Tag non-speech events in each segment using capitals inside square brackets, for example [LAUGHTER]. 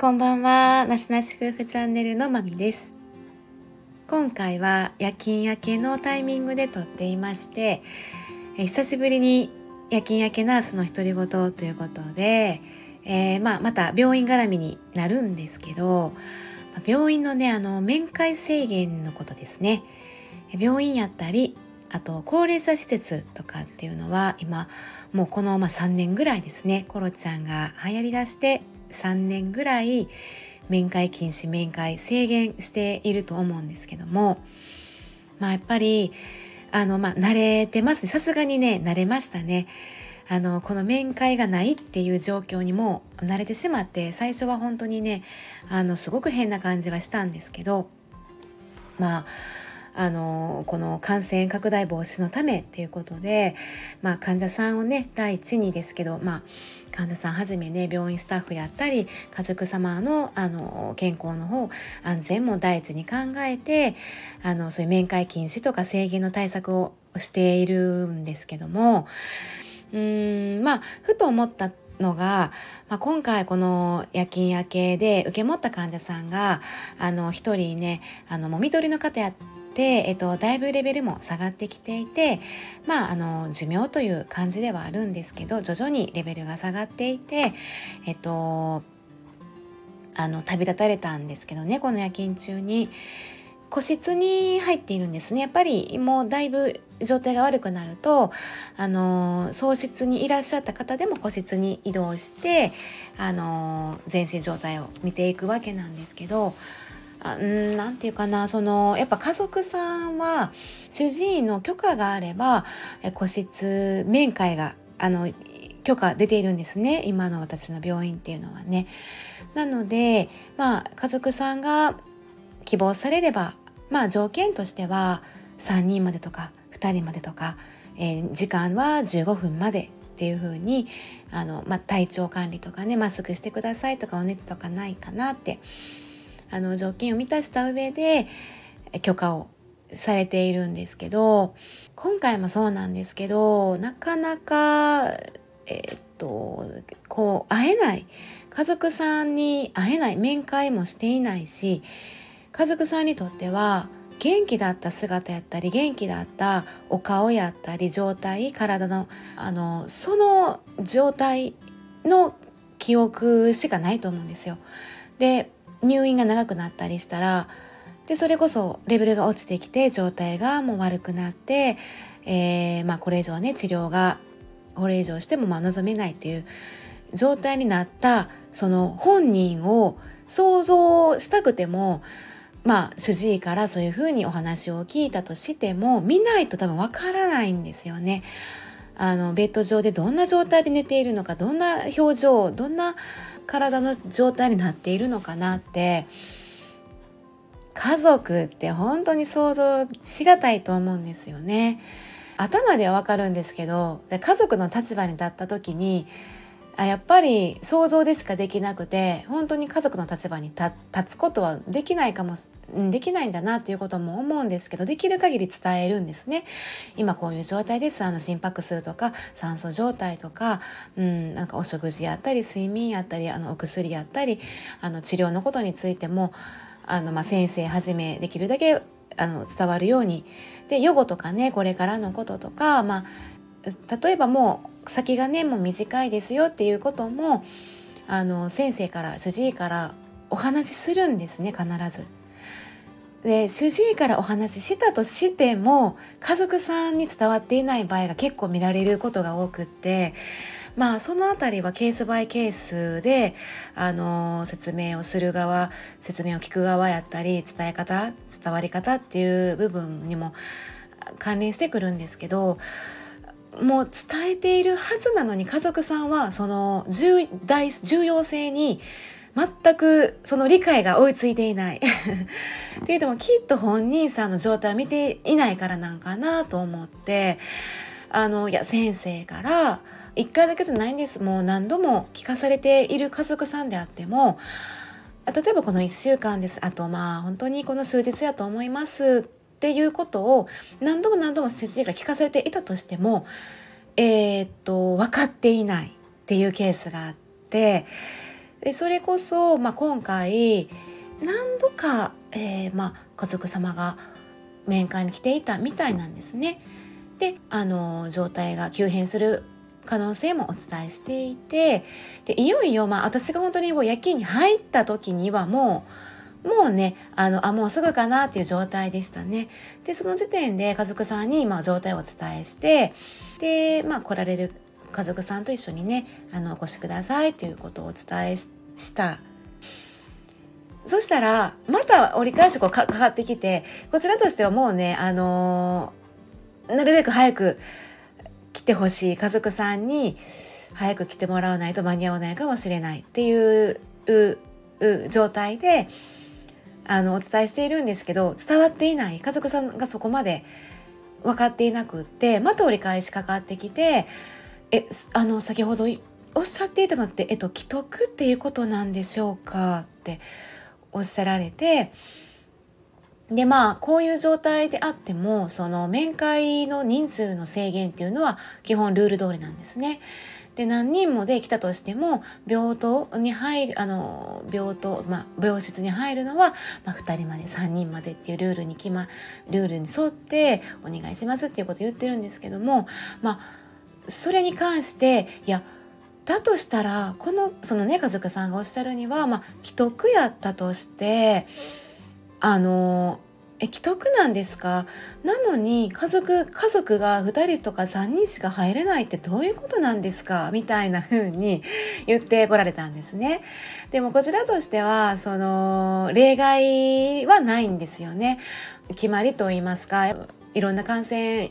こんばんは、なしなし夫婦チャンネルのまみです。今回は夜勤明けのタイミングで撮っていまして、え久しぶりに夜勤明けナースの独り言ということで、えー、まあ、また病院絡みになるんですけど、病院のね、あの、面会制限のことですね。病院やったり、あと高齢者施設とかっていうのは今もうこのまあ3年ぐらいですねコロちゃんが流行りだして3年ぐらい面会禁止面会制限していると思うんですけどもまあやっぱりあのまあ慣れてますね。さすがにね慣れましたね。あのこの面会がないっていう状況にも慣れてしまって最初は本当にねあのすごく変な感じはしたんですけどまああのこの感染拡大防止のためっていうことで、まあ、患者さんをね第一にですけど、まあ、患者さんはじめね病院スタッフやったり家族様のあの健康の方安全も第一に考えてあのそういう面会禁止とか制限の対策をしているんですけどもうんまあふと思ったのが、まあ、今回この夜勤明けで受け持った患者さんがあの一人ねあのもみ取りの方やで、えっと、だいぶレベルも下がってきていて、まあ、あの寿命という感じではあるんですけど徐々にレベルが下がっていて、えっと、あの旅立たれたんですけどねこの夜勤中に。個室に入っているんですね。やっぱりもうだいぶ状態が悪くなるとあの喪失にいらっしゃった方でも個室に移動してあの全身状態を見ていくわけなんですけどあんなんていうかなそのやっぱ家族さんは主治医の許可があれば個室面会があの許可出ているんですね今の私の病院っていうのはね。なのでまあ家族さんが希望されればまあ条件としては3人までとか2人までとか、えー、時間は15分までっていう風にあの、まあ、体調管理とかねマスクしてくださいとかお熱とかないかなってあの条件を満たした上で許可をされているんですけど今回もそうなんですけどなかなかえー、っとこう会えない家族さんに会えない面会もしていないし家族さんにとっては元気だった姿やったり元気だったお顔やったり状態体のあのその状態の記憶しかないと思うんですよ。で入院が長くなったりしたらでそれこそレベルが落ちてきて状態がもう悪くなって、えー、まあ、これ以上ね治療がこれ以上してもまあ望めないっていう状態になったその本人を想像したくてもまあ主治医からそういうふうにお話を聞いたとしても見ないと多分わからないんですよね。あのベッド上でどんな状態で寝ているのかどんな表情どんな体の状態になっているのかなって家族って本当に想像しがたいと思うんですよね。頭ではわかるんですけど家族の立場に立った時にあやっぱり想像でしかできなくて本当に家族の立場に立つことはできないかもできないんだなっていうことも思うんですけどできる限り伝えるんですね。今こういう状態です。あの心拍数とか酸素状態とか、うん、なんかお食事やったり睡眠やったりあのお薬やったりあの治療のことについてもあの、まあ、先生はじめできるだけあの伝わるように。で予後とかねこれからのこととか、まあ、例えばもう先がねもう短いですよっていうこともあの先生から主治医からお話しするんですね必ず。で主治医からお話ししたとしても家族さんに伝わっていない場合が結構見られることが多くってまあそのあたりはケースバイケースであの説明をする側説明を聞く側やったり伝え方伝わり方っていう部分にも関連してくるんですけどもう伝えているはずなのに家族さんはその重大重要性に全くその理解が追いついていない。[LAUGHS] っていうのもきっと本人さんの状態を見ていないからなんかなと思って。あのいや先生から1回だけじゃないんです。もう何度も聞かされている家族さんであっても例えばこの1週間です。あとまあ本当にこの数日やと思います。っていうことを何度も何度も主治医が聞かされていたとしても、えー、っと分かっていないっていうケースがあってでそれこそ、まあ、今回何度か、えー、まあ、家族様が面会に来ていたみたいなんですね。であの状態が急変する可能性もお伝えしていてでいよいよ、まあ、私が本当にもう夜勤に入った時にはもうもうねあのあもうすぐかなっていう状態でしたね。でその時点で家族さんに、まあ、状態をお伝えしてで、まあ、来られる家族さんと一緒にねあのお越しくださいということをお伝えしたそしたらまた折り返しこうかかってきてこちらとしてはもうねあのー、なるべく早く来てほしい家族さんに早く来てもらわないと間に合わないかもしれないっていう状態であのお伝えしているんですけど伝わっていない家族さんがそこまで分かっていなくってまた折り返しかかってきてえあの先ほどおっしゃっていたのって、えっと、既得っていうことなんでしょうかっておっしゃられてでまあこういう状態であってもその面会の人数の制限っていうのは基本ルール通りなんですね。で何人もで来たとしても病棟に入るあの病棟、まあ、病室に入るのは、まあ、2人まで3人までっていうルールに決まルールに沿ってお願いしますっていうことを言ってるんですけどもまあそれに関していやだとしたらこのそのね家族さんがおっしゃるには、まあ、既得やったとしてあのえ既得なんですか？なのに家族家族が2人とか3人しか入れないってどういうことなんですか？みたいな風に [LAUGHS] 言ってこられたんですね。でもこちらとしてはその例外はないんですよね。決まりと言いますかいろんな感染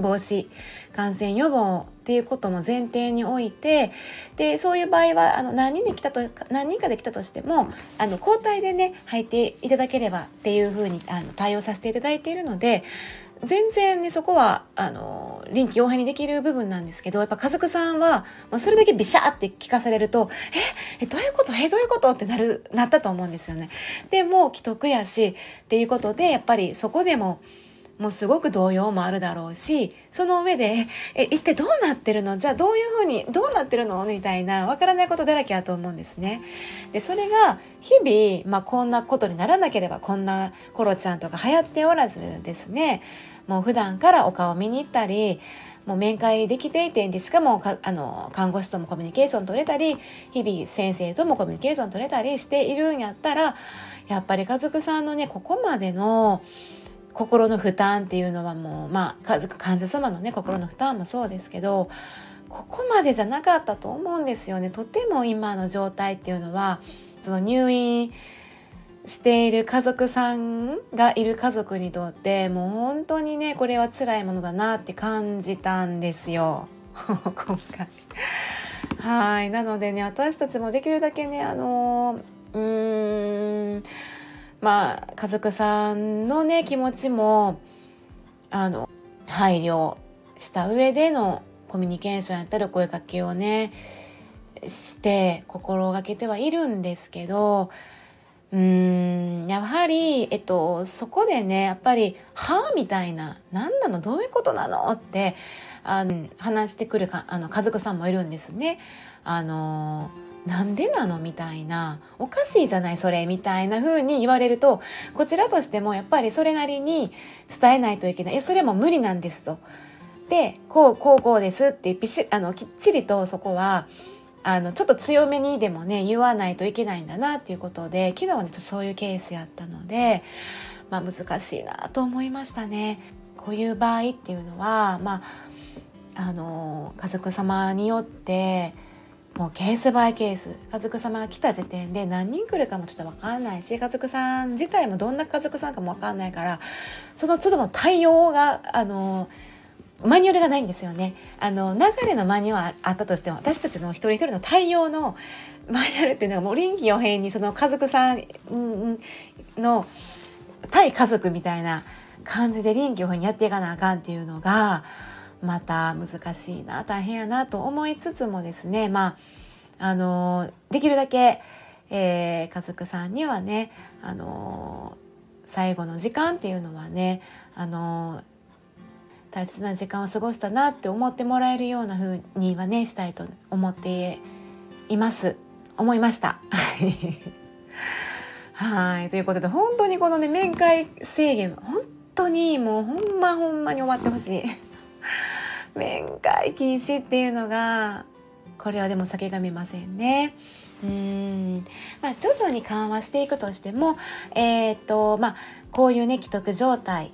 防止感染予防っていうことも前提においてでそういう場合はあの何人で来たと何人かで来たとしてもあの交代でね入っていただければっていうふうにあの対応させていただいているので全然ねそこはあの臨機応変にできる部分なんですけどやっぱ家族さんは、まあ、それだけビシャーって聞かされると「ええどういうこと？えどういうこと?」ってなるなったと思うんですよね。でも既得やしっていうことでやっぱりそこでももうすごく動揺もあるだろうしその上でえ一体どうなってるの？じゃあどういうふうにどうなってるの？みたいなわからないことだらけだと思うんですね。でそれが日々、まあ、こんなことにならなければこんなコロちゃんとか流行っておらずですね。もう普段からお顔見に行ったりもう面会できていてでしかもあの看護師ともコミュニケーション取れたり日々先生ともコミュニケーション取れたりしているんやったらやっぱり家族さんのねここまでの心の負担っていうのはもうまあ家族患者様のね心の負担もそうですけどここまでじゃなかったと思うんですよね。とても今の状態っていうのはその入院している家族さんがいる家族にとってもう本当にねこれは辛いものだなって感じたんですよ。[LAUGHS] 今回。はい。なのでね私たちもできるだけねあのうーんまあ家族さんのね気持ちもあの配慮した上でのコミュニケーションやったり声かけをねして心がけてはいるんですけどうんやはり、えっと、そこでねやっぱり「はあ?」みたいな「何なのどういうことなの?」ってあの話してくるかあの家族さんもいるんですね。あのなんでなのみたいなおかしいじゃないそれみたいな風に言われるとこちらとしてもやっぱりそれなりに伝えないといけないえそれも無理なんですと。でこうこうこうですってピシあのきっちりとそこはあのちょっと強めにでもね言わないといけないんだなっていうことで昨日はねちょっとそういうケースやったので、まあ、難しいなと思いましたね。こういう場合っていうのは、まあ、あの家族様によってもうケースバイケース。家族様が来た時点で何人来るかもちょっと分かんないし家族さん自体もどんな家族さんかも分かんないからその都度の対応があのマニュアルがないんですよね。あの流れのマニュアルあったとしても私たちの一人一人の対応のマニュアルっていうのがもう臨機応変にその家族さんの対家族みたいな感じで臨機応変にやっていかなあかんっていうのがまた難しいな大変やなと思いつつもですねまああのできるだけ、えー、家族さんにはねあの最後の時間っていうのはねあの大切な時間を過ごしたなって思ってもらえるような風にはねしたいと思っています。思いました。[LAUGHS] はい。ということで、本当にこのね、面会制限、本当にもうほんまほんまに終わってほしい。面会禁止っていうのが、これはでも避けがみませんね。うんまあ、徐々に緩和していくとしても、えーとまあ、こういうね既得状態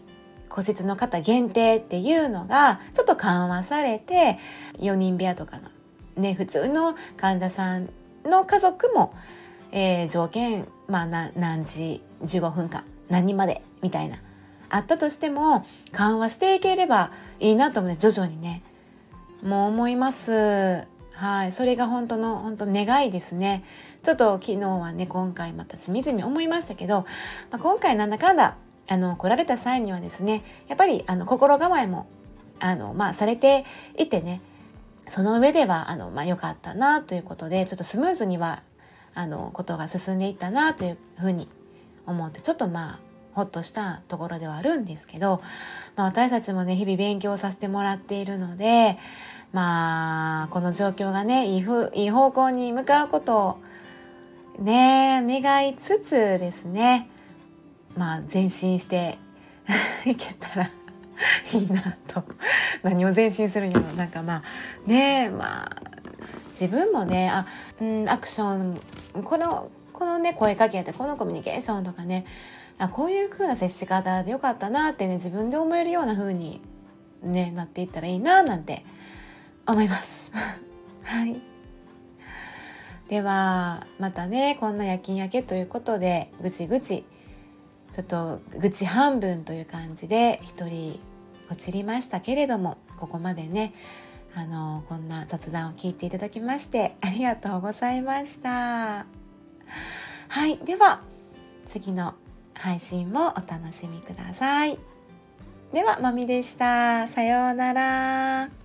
骨折の方限定っていうのがちょっと緩和されて4人部屋とかのね普通の患者さんの家族も、えー、条件、まあ、何時15分間何人までみたいなあったとしても緩和していければいいなと思うんです。徐々にね。もう思います。はい。それが本当の本当願いですね。ちょっと昨日はね今回またしみじみ思いましたけど、まあ、今回なんだかんだあの来られた際にはですねやっぱりあの心構えもあの、まあ、されていてねその上ではあの、まあ、良かったなということでちょっとスムーズにはあのことが進んでいったなというふうに思ってちょっとまあほっとしたところではあるんですけど、まあ、私たちもね日々勉強させてもらっているのでまあこの状況がねいいいい方向に向かうことをね願いつつですねまあ前進して [LAUGHS] いけたら [LAUGHS] いいなと。何を前進するにもなんかまあねまあ自分もねあ、うん、アクションこのこのね声かけやってこのコミュニケーションとかねあこういう風な接し方でよかったなってね自分で思えるような風にねなっていったらいいななんて思います。[LAUGHS] はい。ではまたねこんな夜勤明けということでぐちぐちちょっと愚痴半分という感じで一人こちりましたけれどもここまでねあのこんな雑談を聞いていただきましてありがとうございました。はいでは次の配信もお楽しみください。ではまみでした。さようなら。